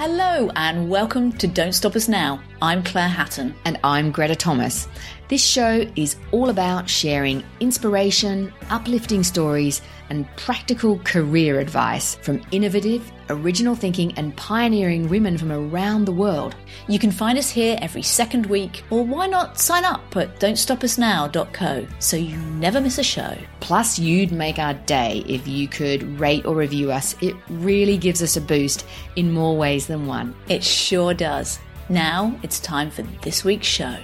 Hello and welcome to Don't Stop Us Now. I'm Claire Hatton. And I'm Greta Thomas. This show is all about sharing inspiration, uplifting stories, and practical career advice from innovative, original thinking, and pioneering women from around the world. You can find us here every second week, or why not sign up at don'tstopusnow.co so you never miss a show. Plus, you'd make our day if you could rate or review us. It really gives us a boost in more ways than one. It sure does. Now it's time for this week's show.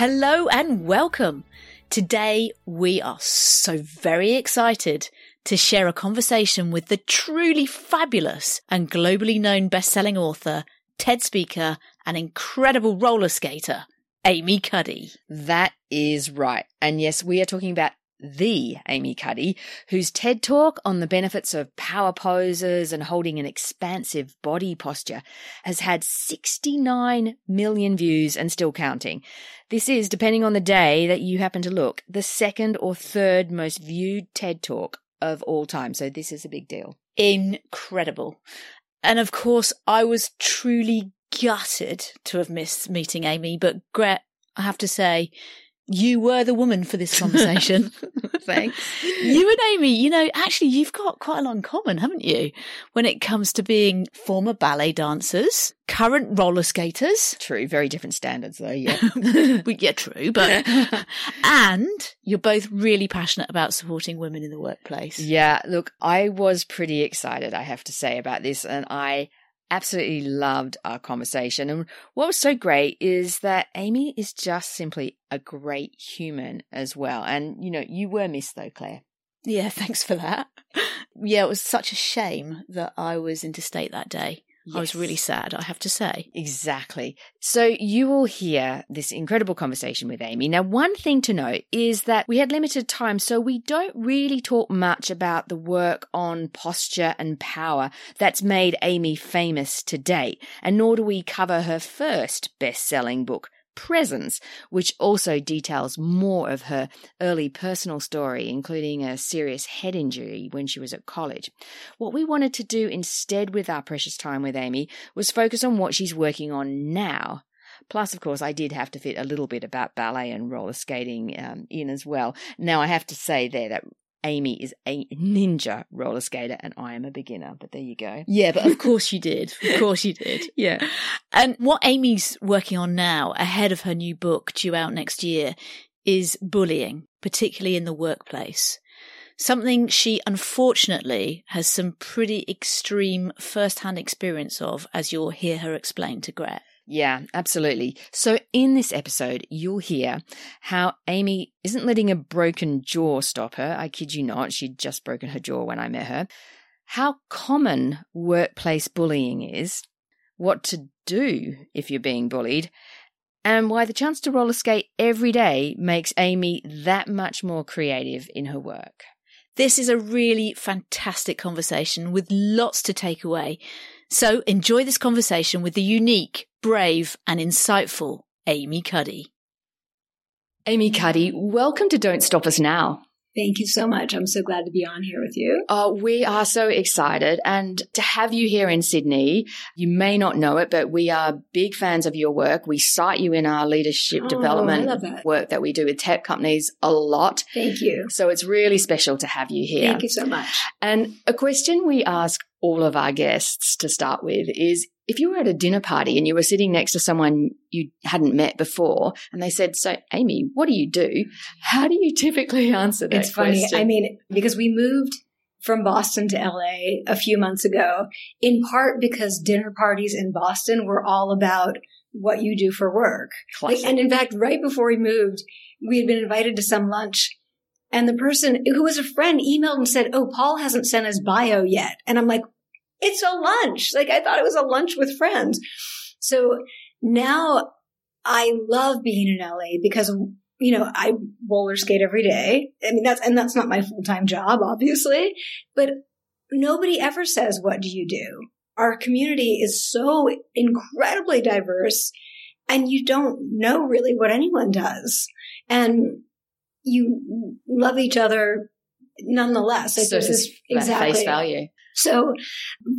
Hello and welcome. Today we are so very excited to share a conversation with the truly fabulous and globally known best-selling author, TED speaker, and incredible roller skater, Amy Cuddy. That is right. And yes, we are talking about the Amy Cuddy, whose TED talk on the benefits of power poses and holding an expansive body posture has had 69 million views and still counting. This is, depending on the day that you happen to look, the second or third most viewed TED talk of all time. So this is a big deal. Incredible. And of course, I was truly gutted to have missed meeting Amy, but Gret, I have to say, you were the woman for this conversation. Thanks. You and Amy, you know, actually, you've got quite a lot in common, haven't you? When it comes to being former ballet dancers, current roller skaters. True. Very different standards, though. Yeah. yeah, true. But, and you're both really passionate about supporting women in the workplace. Yeah. Look, I was pretty excited, I have to say, about this. And I absolutely loved our conversation. And what was so great is that Amy is just simply a great human as well. And, you know, you were missed though, Claire. Yeah, thanks for that. Yeah, it was such a shame that I was interstate that day. Yes. I was really sad, I have to say. Exactly. So you will hear this incredible conversation with Amy. Now, one thing to note is that we had limited time, so we don't really talk much about the work on posture and power that's made Amy famous to date, and nor do we cover her first best-selling book, Presence, which also details more of her early personal story, including a serious head injury when she was at college. What we wanted to do instead with our precious time with Amy was focus on what she's working on now. Plus, of course, I did have to fit a little bit about ballet and roller skating um, in as well. Now, I have to say there that Amy is a ninja roller skater and I am a beginner, but there you go. Yeah, but of course you did. Of course you did. yeah. And what Amy's working on now, ahead of her new book due out next year, is bullying, particularly in the workplace. Something she unfortunately has some pretty extreme first hand experience of, as you'll hear her explain to Gret. Yeah, absolutely. So, in this episode, you'll hear how Amy isn't letting a broken jaw stop her. I kid you not, she'd just broken her jaw when I met her. How common workplace bullying is, what to do if you're being bullied, and why the chance to roller skate every day makes Amy that much more creative in her work. This is a really fantastic conversation with lots to take away. So enjoy this conversation with the unique, brave, and insightful Amy Cuddy. Amy Cuddy, welcome to Don't Stop Us Now. Thank you so much. I'm so glad to be on here with you. Oh, we are so excited. And to have you here in Sydney, you may not know it, but we are big fans of your work. We cite you in our leadership Oh, development that. work that we do with tech companies a lot. Thank you. So it's really special to have you here. Thank you so much. And a question we ask all of our guests to start with is if you were at a dinner party and you were sitting next to someone you hadn't met before and they said, So, Amy, what do you do? How do you typically answer that It's funny. question? I mean, because we moved from Boston to LA a few months ago, in part because dinner parties in Boston were all about what you do for work. Like, and in fact, right before we moved, we had been invited to some lunch and the person who was a friend emailed and said, Oh, Paul hasn't sent his bio yet. And I'm like, it's a lunch. Like I thought it was a lunch with friends. So now I love being in LA because you know, I roller skate every day. I mean, that's, and that's not my full time job, obviously, but nobody ever says, what do you do? Our community is so incredibly diverse and you don't know really what anyone does. And you love each other nonetheless. So this exactly face value. So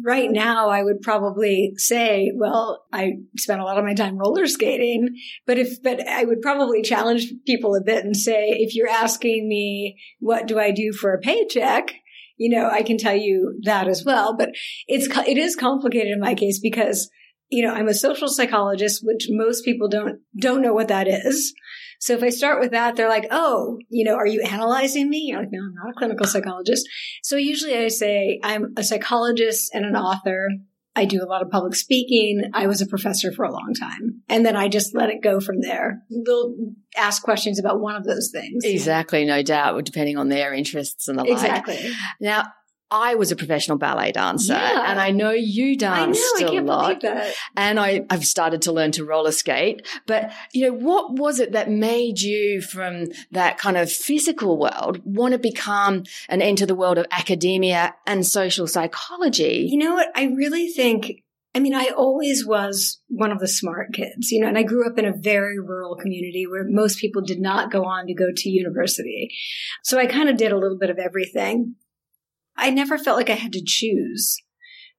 right now I would probably say, well, I spent a lot of my time roller skating, but if, but I would probably challenge people a bit and say, if you're asking me, what do I do for a paycheck? You know, I can tell you that as well, but it's, it is complicated in my case because, you know, I'm a social psychologist, which most people don't, don't know what that is. So if I start with that, they're like, oh, you know, are you analyzing me? You're like, no, I'm not a clinical psychologist. So usually I say I'm a psychologist and an author. I do a lot of public speaking. I was a professor for a long time. And then I just let it go from there. They'll ask questions about one of those things. Exactly, no doubt, depending on their interests and the like. Exactly. Now, I was a professional ballet dancer yeah. and I know you danced I know, I can't a lot. Believe that. And I, I've started to learn to roller skate. But, you know, what was it that made you from that kind of physical world want to become and enter the world of academia and social psychology? You know what? I really think I mean, I always was one of the smart kids, you know, and I grew up in a very rural community where most people did not go on to go to university. So I kind of did a little bit of everything. I never felt like I had to choose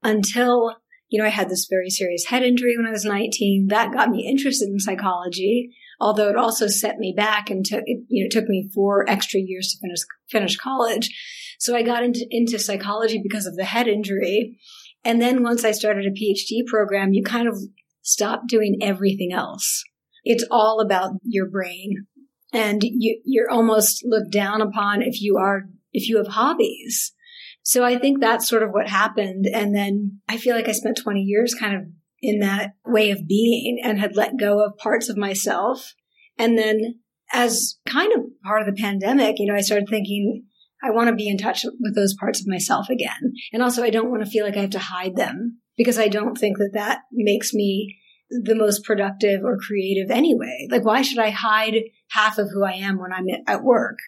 until, you know, I had this very serious head injury when I was 19. That got me interested in psychology, although it also set me back and took, it, you know, took me four extra years to finish, finish college. So I got into, into psychology because of the head injury. And then once I started a PhD program, you kind of stop doing everything else. It's all about your brain. And you, you're almost looked down upon if you are, if you have hobbies. So I think that's sort of what happened. And then I feel like I spent 20 years kind of in that way of being and had let go of parts of myself. And then as kind of part of the pandemic, you know, I started thinking, I want to be in touch with those parts of myself again. And also I don't want to feel like I have to hide them because I don't think that that makes me the most productive or creative anyway. Like, why should I hide half of who I am when I'm at work?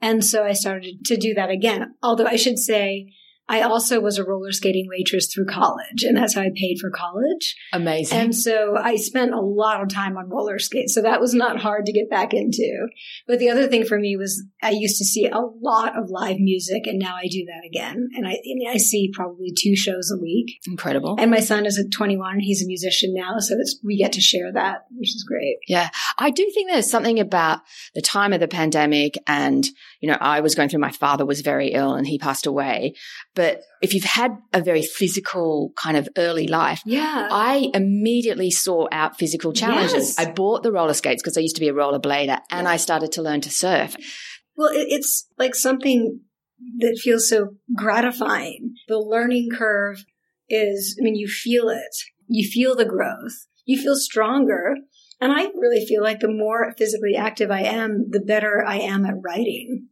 And so I started to do that again. Although I should say, I also was a roller skating waitress through college, and that's how I paid for college. Amazing. And so I spent a lot of time on roller skates. So that was not hard to get back into. But the other thing for me was I used to see a lot of live music, and now I do that again. And I, I mean, I see probably two shows a week. Incredible. And my son is at 21. He's a musician now. So we get to share that, which is great. Yeah. I do think there's something about the time of the pandemic and, you know, I was going through, my father was very ill and he passed away but if you've had a very physical kind of early life, yeah, I immediately saw out physical challenges. Yes. I bought the roller skates because I used to be a roller blader and I started to learn to surf. Well, it's like something that feels so gratifying. The learning curve is, I mean, you feel it. You feel the growth. You feel stronger. And I really feel like the more physically active I am, the better I am at writing.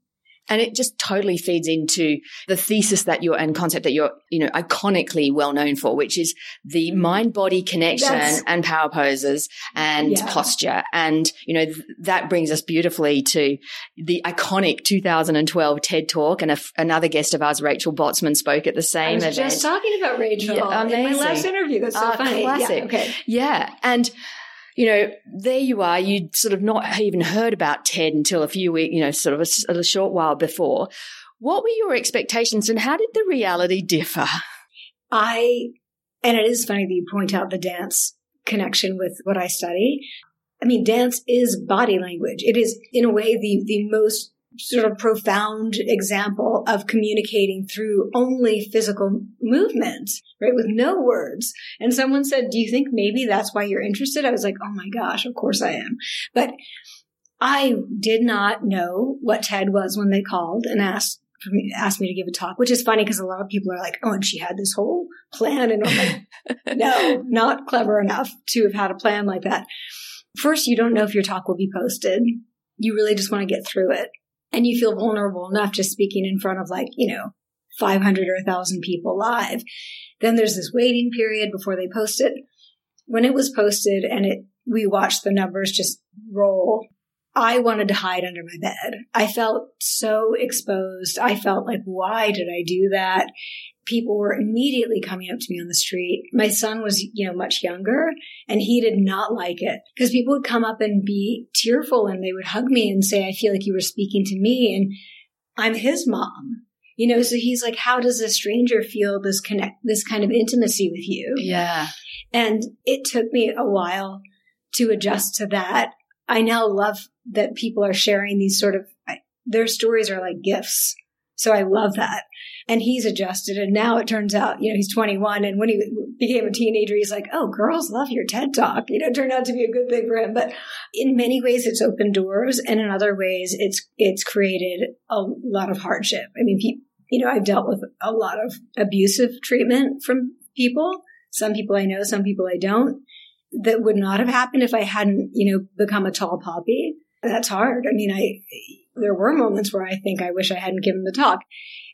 And it just totally feeds into the thesis that you're and concept that you're, you know, iconically well known for, which is the mind body connection That's, and power poses and yeah. posture. And, you know, th- that brings us beautifully to the iconic 2012 TED talk. And a, another guest of ours, Rachel Botsman, spoke at the same I was event. just talking about Rachel yeah, in my last interview. That's so uh, funny. Classic. Yeah, okay. Yeah. And, you know, there you are. You'd sort of not even heard about TED until a few weeks, you know, sort of a, a short while before. What were your expectations and how did the reality differ? I, and it is funny that you point out the dance connection with what I study. I mean, dance is body language. It is, in a way, the, the most sort of profound example of communicating through only physical movement, right? With no words. And someone said, do you think maybe that's why you're interested? I was like, oh my gosh, of course I am. But I did not know what TED was when they called and asked me, asked me to give a talk, which is funny because a lot of people are like, "Oh, and she had this whole plan," and I'm like, "No, not clever enough to have had a plan like that." First, you don't know if your talk will be posted. You really just want to get through it, and you feel vulnerable enough just speaking in front of like you know 500 or 1,000 people live. Then there's this waiting period before they post it. When it was posted and it we watched the numbers just roll I wanted to hide under my bed. I felt so exposed. I felt like, why did I do that? People were immediately coming up to me on the street. My son was, you know, much younger and he did not like it because people would come up and be tearful and they would hug me and say, I feel like you were speaking to me and I'm his mom. You know, so he's like, how does a stranger feel this connect, this kind of intimacy with you? Yeah. And it took me a while to adjust to that. I now love that people are sharing these sort of, their stories are like gifts. So I love that. And he's adjusted. And now it turns out, you know, he's 21. And when he became a teenager, he's like, oh, girls love your TED talk. You know, turned out to be a good thing for him. But in many ways, it's opened doors. And in other ways, it's, it's created a lot of hardship. I mean, pe- you know, I've dealt with a lot of abusive treatment from people. Some people I know, some people I don't. That would not have happened if I hadn't, you know, become a tall poppy that's hard. I mean, I, there were moments where I think I wish I hadn't given the talk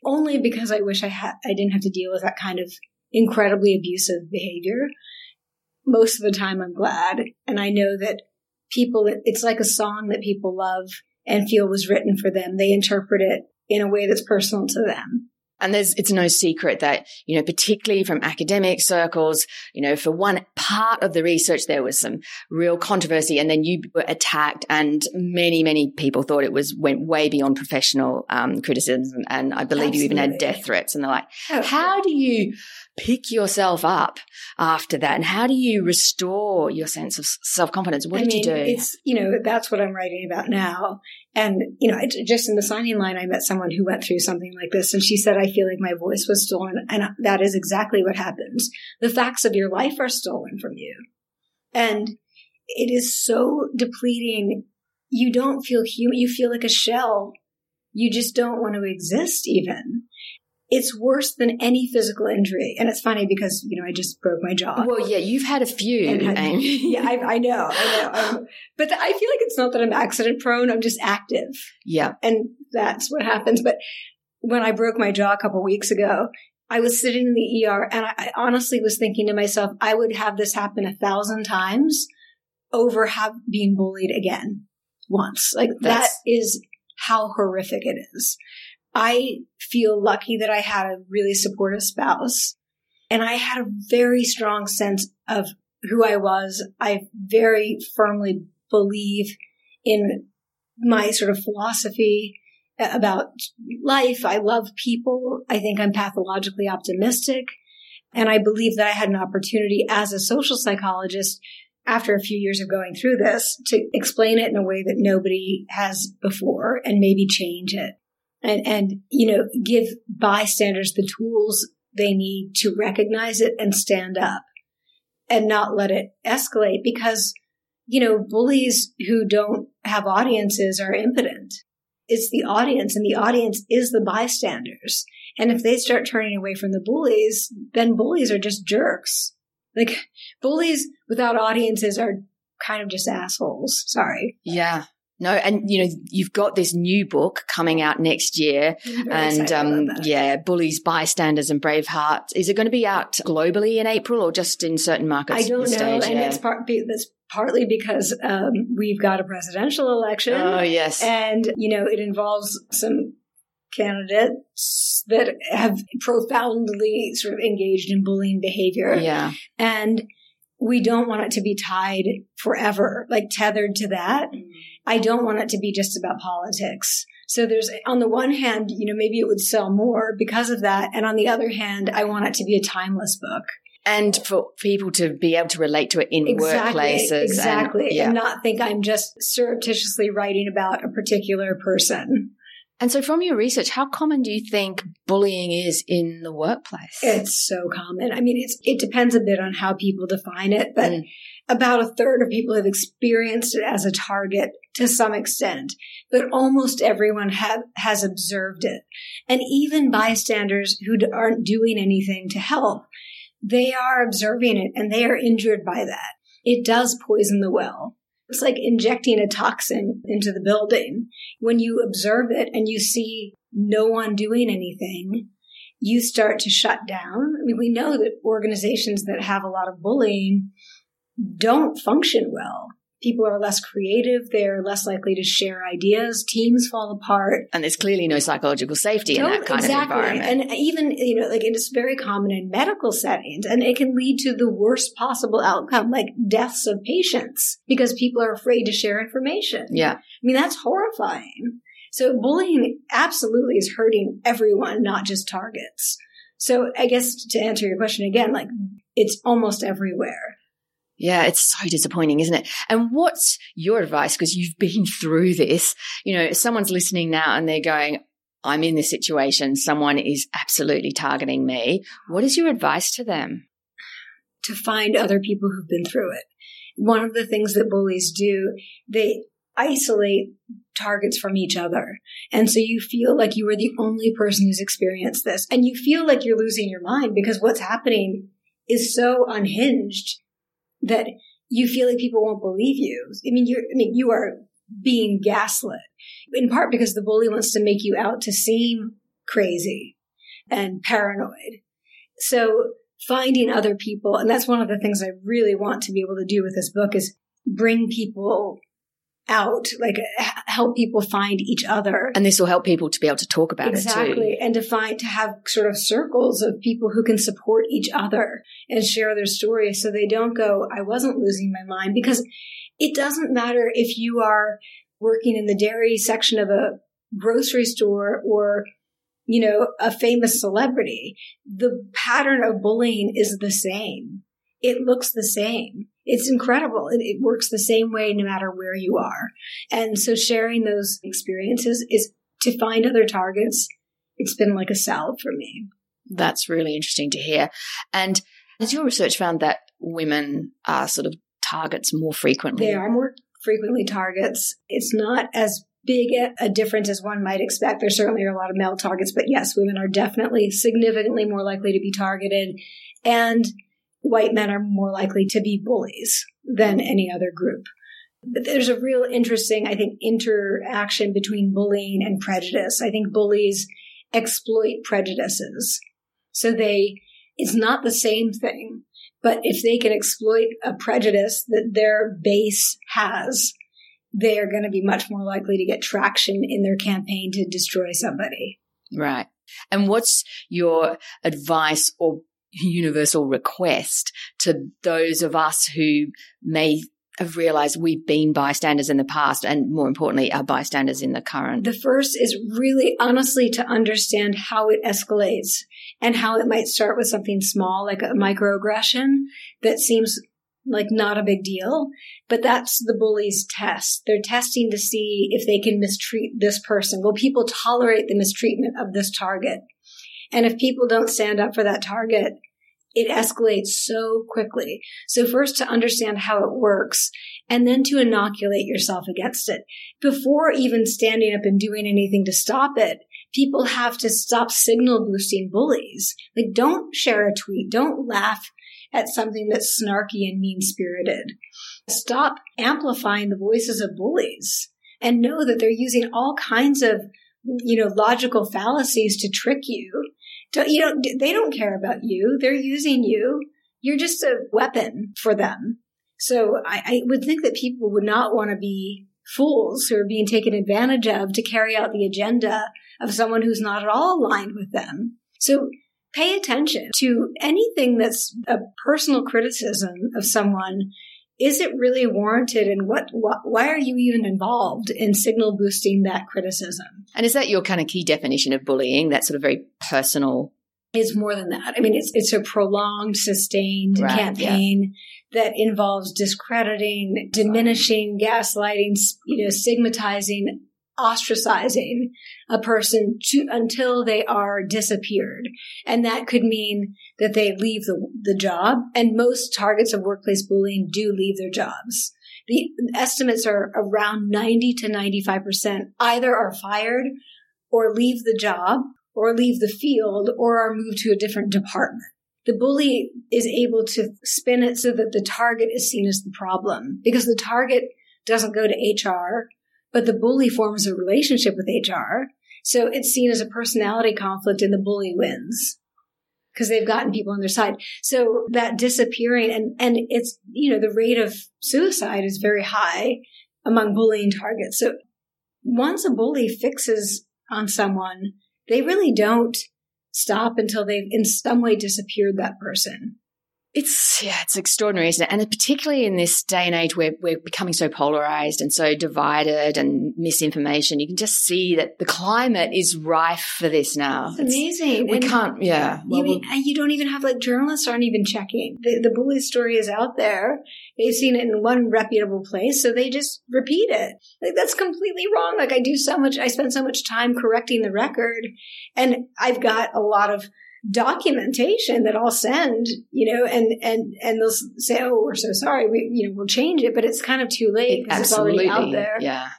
only because I wish I had, I didn't have to deal with that kind of incredibly abusive behavior. Most of the time I'm glad. And I know that people, it's like a song that people love and feel was written for them. They interpret it in a way that's personal to them. And there's, it's no secret that, you know, particularly from academic circles, you know, for one part of the research, there was some real controversy and then you were attacked and many, many people thought it was, went way beyond professional, um, criticism. And I believe Absolutely. you even had death threats and they're like, oh, how do you pick yourself up after that? And how do you restore your sense of self confidence? What I did mean, you do? It's, you know, that's what I'm writing about now. And, you know, just in the signing line, I met someone who went through something like this and she said, I feel like my voice was stolen. And that is exactly what happens. The facts of your life are stolen from you. And it is so depleting. You don't feel human. You feel like a shell. You just don't want to exist even it's worse than any physical injury. And it's funny because, you know, I just broke my jaw. Well, yeah, you've had a few. Yeah, I, I, know, I know. Um, but the, I feel like it's not that I'm accident prone. I'm just active. Yeah. And that's what happens. But when I broke my jaw a couple weeks ago, I was sitting in the ER and I, I honestly was thinking to myself, I would have this happen a thousand times over have being bullied again once. Like that's, that is how horrific it is. I feel lucky that I had a really supportive spouse and I had a very strong sense of who I was. I very firmly believe in my sort of philosophy about life. I love people. I think I'm pathologically optimistic. And I believe that I had an opportunity as a social psychologist after a few years of going through this to explain it in a way that nobody has before and maybe change it and, and, you know, give bystanders the tools they need to recognize it and stand up and not let it escalate because, you know, bullies who don't have audiences are impotent. It's the audience and the audience is the bystanders. And if they start turning away from the bullies, then bullies are just jerks. Like bullies without audiences are kind of just assholes. Sorry. Yeah. No, and you know you've got this new book coming out next year, and um, yeah, bullies, bystanders, and Braveheart. Is it going to be out globally in April or just in certain markets? I don't know, stage? and yeah. it's part that's partly because um, we've got a presidential election. Oh yes, and you know it involves some candidates that have profoundly sort of engaged in bullying behavior. Yeah, and we don't want it to be tied forever, like tethered to that. Mm-hmm I don't want it to be just about politics. So there's, on the one hand, you know, maybe it would sell more because of that. And on the other hand, I want it to be a timeless book. And for people to be able to relate to it in exactly, workplaces. Exactly. And, yeah. and not think I'm just surreptitiously writing about a particular person. And so, from your research, how common do you think bullying is in the workplace? It's so common. I mean, it's it depends a bit on how people define it, but mm. About a third of people have experienced it as a target to some extent, but almost everyone have, has observed it. And even bystanders who aren't doing anything to help, they are observing it and they are injured by that. It does poison the well. It's like injecting a toxin into the building. When you observe it and you see no one doing anything, you start to shut down. I mean, we know that organizations that have a lot of bullying don't function well. People are less creative. They're less likely to share ideas. Teams fall apart. And there's clearly no psychological safety in that kind exactly. of environment. And even, you know, like it's very common in medical settings and it can lead to the worst possible outcome, like deaths of patients because people are afraid to share information. Yeah. I mean, that's horrifying. So bullying absolutely is hurting everyone, not just targets. So I guess to answer your question again, like it's almost everywhere. Yeah, it's so disappointing, isn't it? And what's your advice? Because you've been through this. You know, someone's listening now and they're going, I'm in this situation. Someone is absolutely targeting me. What is your advice to them? To find other people who've been through it. One of the things that bullies do, they isolate targets from each other. And so you feel like you are the only person who's experienced this. And you feel like you're losing your mind because what's happening is so unhinged that you feel like people won't believe you. I mean, you're, I mean, you are being gaslit in part because the bully wants to make you out to seem crazy and paranoid. So finding other people, and that's one of the things I really want to be able to do with this book is bring people out, like help people find each other. And this will help people to be able to talk about exactly. it too. Exactly. And to find, to have sort of circles of people who can support each other and share their stories so they don't go, I wasn't losing my mind because it doesn't matter if you are working in the dairy section of a grocery store or you know, a famous celebrity, the pattern of bullying is the same. It looks the same it's incredible. It, it, works the same way no matter where you are. And so sharing those experiences is to find other targets. It's been like a salve for me. That's really interesting to hear. And has your research found that women are sort of targets more frequently? They are more frequently targets. It's not as big a difference as one might expect. There certainly are a lot of male targets, but yes, women are definitely significantly more likely to be targeted. And white men are more likely to be bullies than any other group. But there's a real interesting, I think, interaction between bullying and prejudice. I think bullies exploit prejudices. So they, it's not the same thing, but if they can exploit a prejudice that their base has, they are going to be much more likely to get traction in their campaign to destroy somebody. Right. And what's your advice or universal request to those of us who may have realized we've been bystanders in the past and more importantly are bystanders in the current. The first is really honestly to understand how it escalates and how it might start with something small like a microaggression that seems like not a big deal but that's the bully's test. They're testing to see if they can mistreat this person. Will people tolerate the mistreatment of this target and if people don't stand up for that target, it escalates so quickly. So first to understand how it works and then to inoculate yourself against it. Before even standing up and doing anything to stop it, people have to stop signal boosting bullies. Like don't share a tweet. Don't laugh at something that's snarky and mean spirited. Stop amplifying the voices of bullies and know that they're using all kinds of, you know, logical fallacies to trick you don't, you don't, they don't care about you. They're using you. You're just a weapon for them. So I, I would think that people would not want to be fools who are being taken advantage of to carry out the agenda of someone who's not at all aligned with them. So pay attention to anything that's a personal criticism of someone is it really warranted? And what, what, why are you even involved in signal boosting that criticism? And is that your kind of key definition of bullying that sort of very personal? It's more than that. I mean it's it's a prolonged sustained right, campaign yeah. that involves discrediting diminishing gaslighting you know stigmatizing ostracizing a person to, until they are disappeared. And that could mean that they leave the, the job. And most targets of workplace bullying do leave their jobs. The estimates are around 90 to 95% either are fired or leave the job or leave the field or are moved to a different department. The bully is able to spin it so that the target is seen as the problem because the target doesn't go to HR, but the bully forms a relationship with HR. So it's seen as a personality conflict and the bully wins because they've gotten people on their side. So that disappearing and, and it's, you know, the rate of suicide is very high among bullying targets. So once a bully fixes on someone, they really don't stop until they've in some way disappeared that person. It's yeah, it's extraordinary, isn't it? And particularly in this day and age where we're becoming so polarized and so divided and misinformation, you can just see that the climate is rife for this now. It's amazing. we can't, yeah. Well, you, you don't even have like journalists aren't even checking. The, the bully story is out there. They've seen it in one reputable place, so they just repeat it. Like that's completely wrong. Like I do so much, I spend so much time correcting the record, and I've got a lot of documentation that I'll send, you know, and and and they'll say, "Oh, we're so sorry. We, you know, we'll change it," but it's kind of too late because it's already out there. Yeah.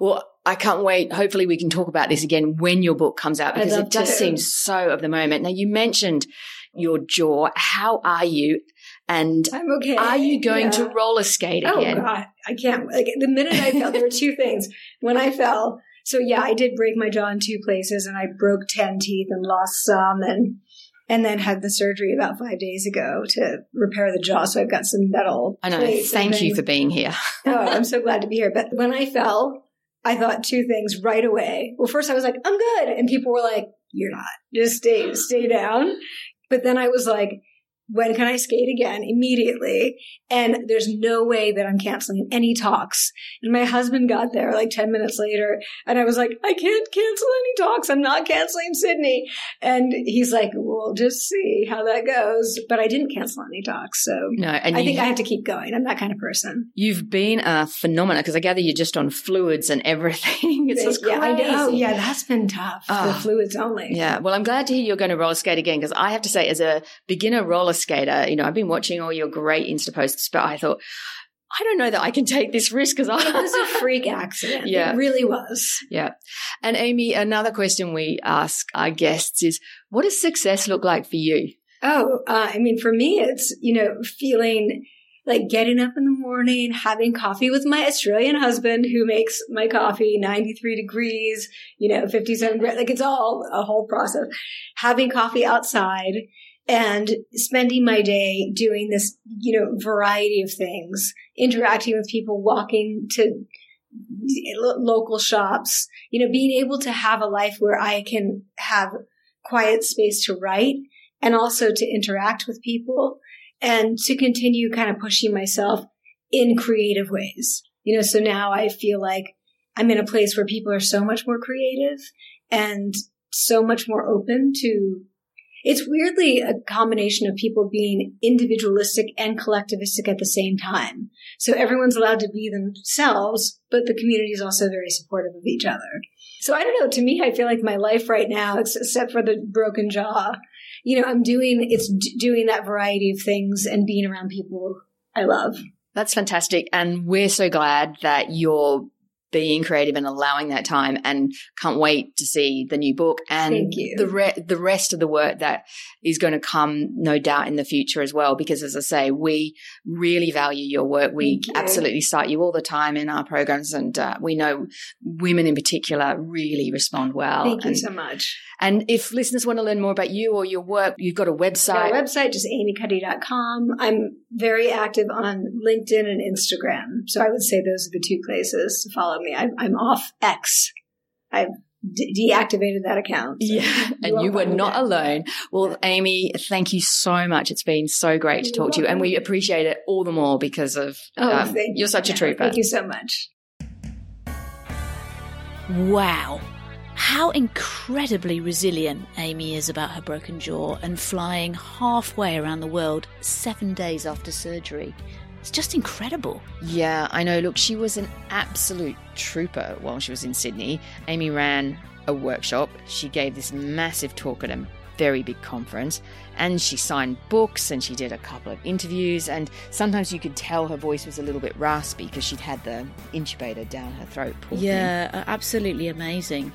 Well, I can't wait. Hopefully, we can talk about this again when your book comes out because it just to. seems so of the moment. Now, you mentioned your jaw. How are you? And I'm okay. are you going Yeah. to roller skate oh, again? Oh? God, I can't. Like the minute I fell, there were two things. When I fell, so yeah, I did break my jaw in two places, and I broke ten teeth and lost some, and and then had the surgery about five days ago to repair the jaw. So I've got some metal. I know. Thank you for being here. oh, I'm so glad to be here. But when I fell, I thought two things right away. Well, first I was like, I'm good, and people were like, You're not. Just stay, stay down. But then I was like, when can I skate again? Immediately. And there's no way that I'm canceling any talks. And my husband got there like 10 minutes later and I was like, I can't cancel any talks. I'm not canceling Sydney. And he's like, we'll just see how that goes. But I didn't cancel any talks. So No, and I think I have to keep going. I'm that kind of person. you've been a phenomenon because I gather you're just on fluids and everything. It's just yeah, I crazy. know. Yeah, that's been tough. Oh. The ah. fluids only. Yeah, well, I'm glad to hear you're going to roller skate again because I have to say, as a beginner roller skater, you know, I've been watching all your great Insta posts, but I thought, I don't know that I can take this risk because It was a freak accident. Yeah. It really was. yeah. And Amy, another question we ask our guests is what does success look like for you? Oh, uh, I mean, for me, it's, you know, feeling like getting up in the morning, having coffee with my Australian husband who makes my coffee 93 degrees, you know, 57 grams. Like it's all a whole process. Having coffee outside and spending my day doing this, you know, variety of things, interacting with people, walking to local shops, you know, being able to have a life where I can have quiet space to write and also to interact with people and to continue kind of pushing myself in creative ways. You know, so now I feel like I'm in a place where people are so much more creative and so much more open to it's weirdly a combination of people being individualistic and collectivistic at the same time. So everyone's allowed to be themselves, but the community is also very supportive of each other. So I don't know. To me, I feel like my life right now, except for the broken jaw, you know, I'm doing, it's doing that variety of things and being around people I love. That's fantastic. And we're so glad that you're being creative and allowing that time and can't wait to see the new book and the re- the rest of the work that is going to come no doubt in the future as well because as I say we really value your work we you. absolutely cite you all the time in our programs and uh, we know women in particular really respond well Thank you so much. and if listeners want to learn more about you or your work you've got a Got our website website, just amycuddy.com. I'm very active on LinkedIn and Instagram. So I would say those are the two places to follow me. I'm, I'm off X. I've de- deactivated that account. so Yeah, and you were not there. alone. Well, Amy, thank you so much. It's been so great to You're talk to you, and we appreciate it all the more because of Oh, um, thank you're such a trooper. Thank you so much. Wow. How incredibly resilient Amy is about her broken jaw and flying halfway around the world seven days after surgery. It's just incredible. Yeah, I know. Look, she was an absolute trooper while she was in Sydney. Amy ran a workshop. She gave this massive talk at a very big conference and she signed books and she did a couple of interviews and sometimes you could tell her voice was a little bit raspy because she'd had the intubator down her throat yeah thing. absolutely amazing.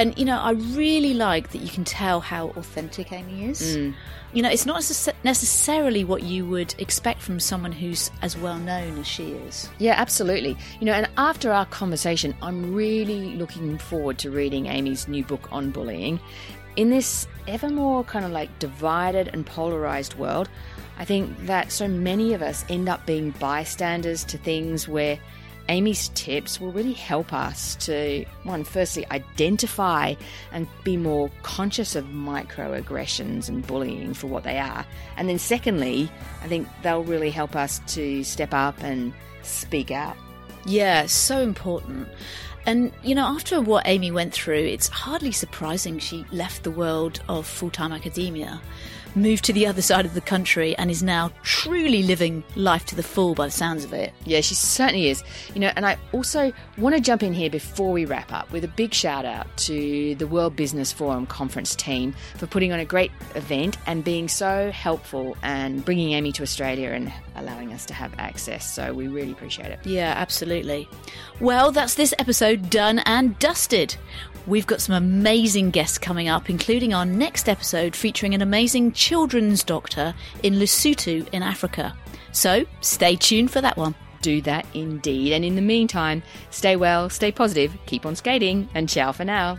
And you know i really like that you can tell how authentic amy is. Mm. you know it's not necessarily what you would expect from someone who's as well known as she is. Yeah absolutely. You know and after our conversation i'm really looking forward to reading amy's new book on bullying in this ever more kind of like divided and polarized world, I think that so many of us end up being bystanders to things where Amy's tips will really help us to, one, firstly, identify and be more conscious of microaggressions and bullying for what they are. And then, secondly, I think they'll really help us to step up and speak out. Yeah, so important. And, you know, after what Amy went through, it's hardly surprising she left the world of full time academia moved to the other side of the country and is now truly living life to the full by the sounds of it. Yeah, she certainly is. You know, and I also want to jump in here before we wrap up with a big shout out to the World Business Forum conference team for putting on a great event and being so helpful and bringing Amy to Australia and allowing us to have access. So we really appreciate it. Yeah, absolutely. Well, that's this episode done and dusted. We've got some amazing guests coming up, including our next episode featuring an amazing children's doctor in Lesotho in Africa. So stay tuned for that one. Do that indeed. And in the meantime, stay well, stay positive, keep on skating, and ciao for now.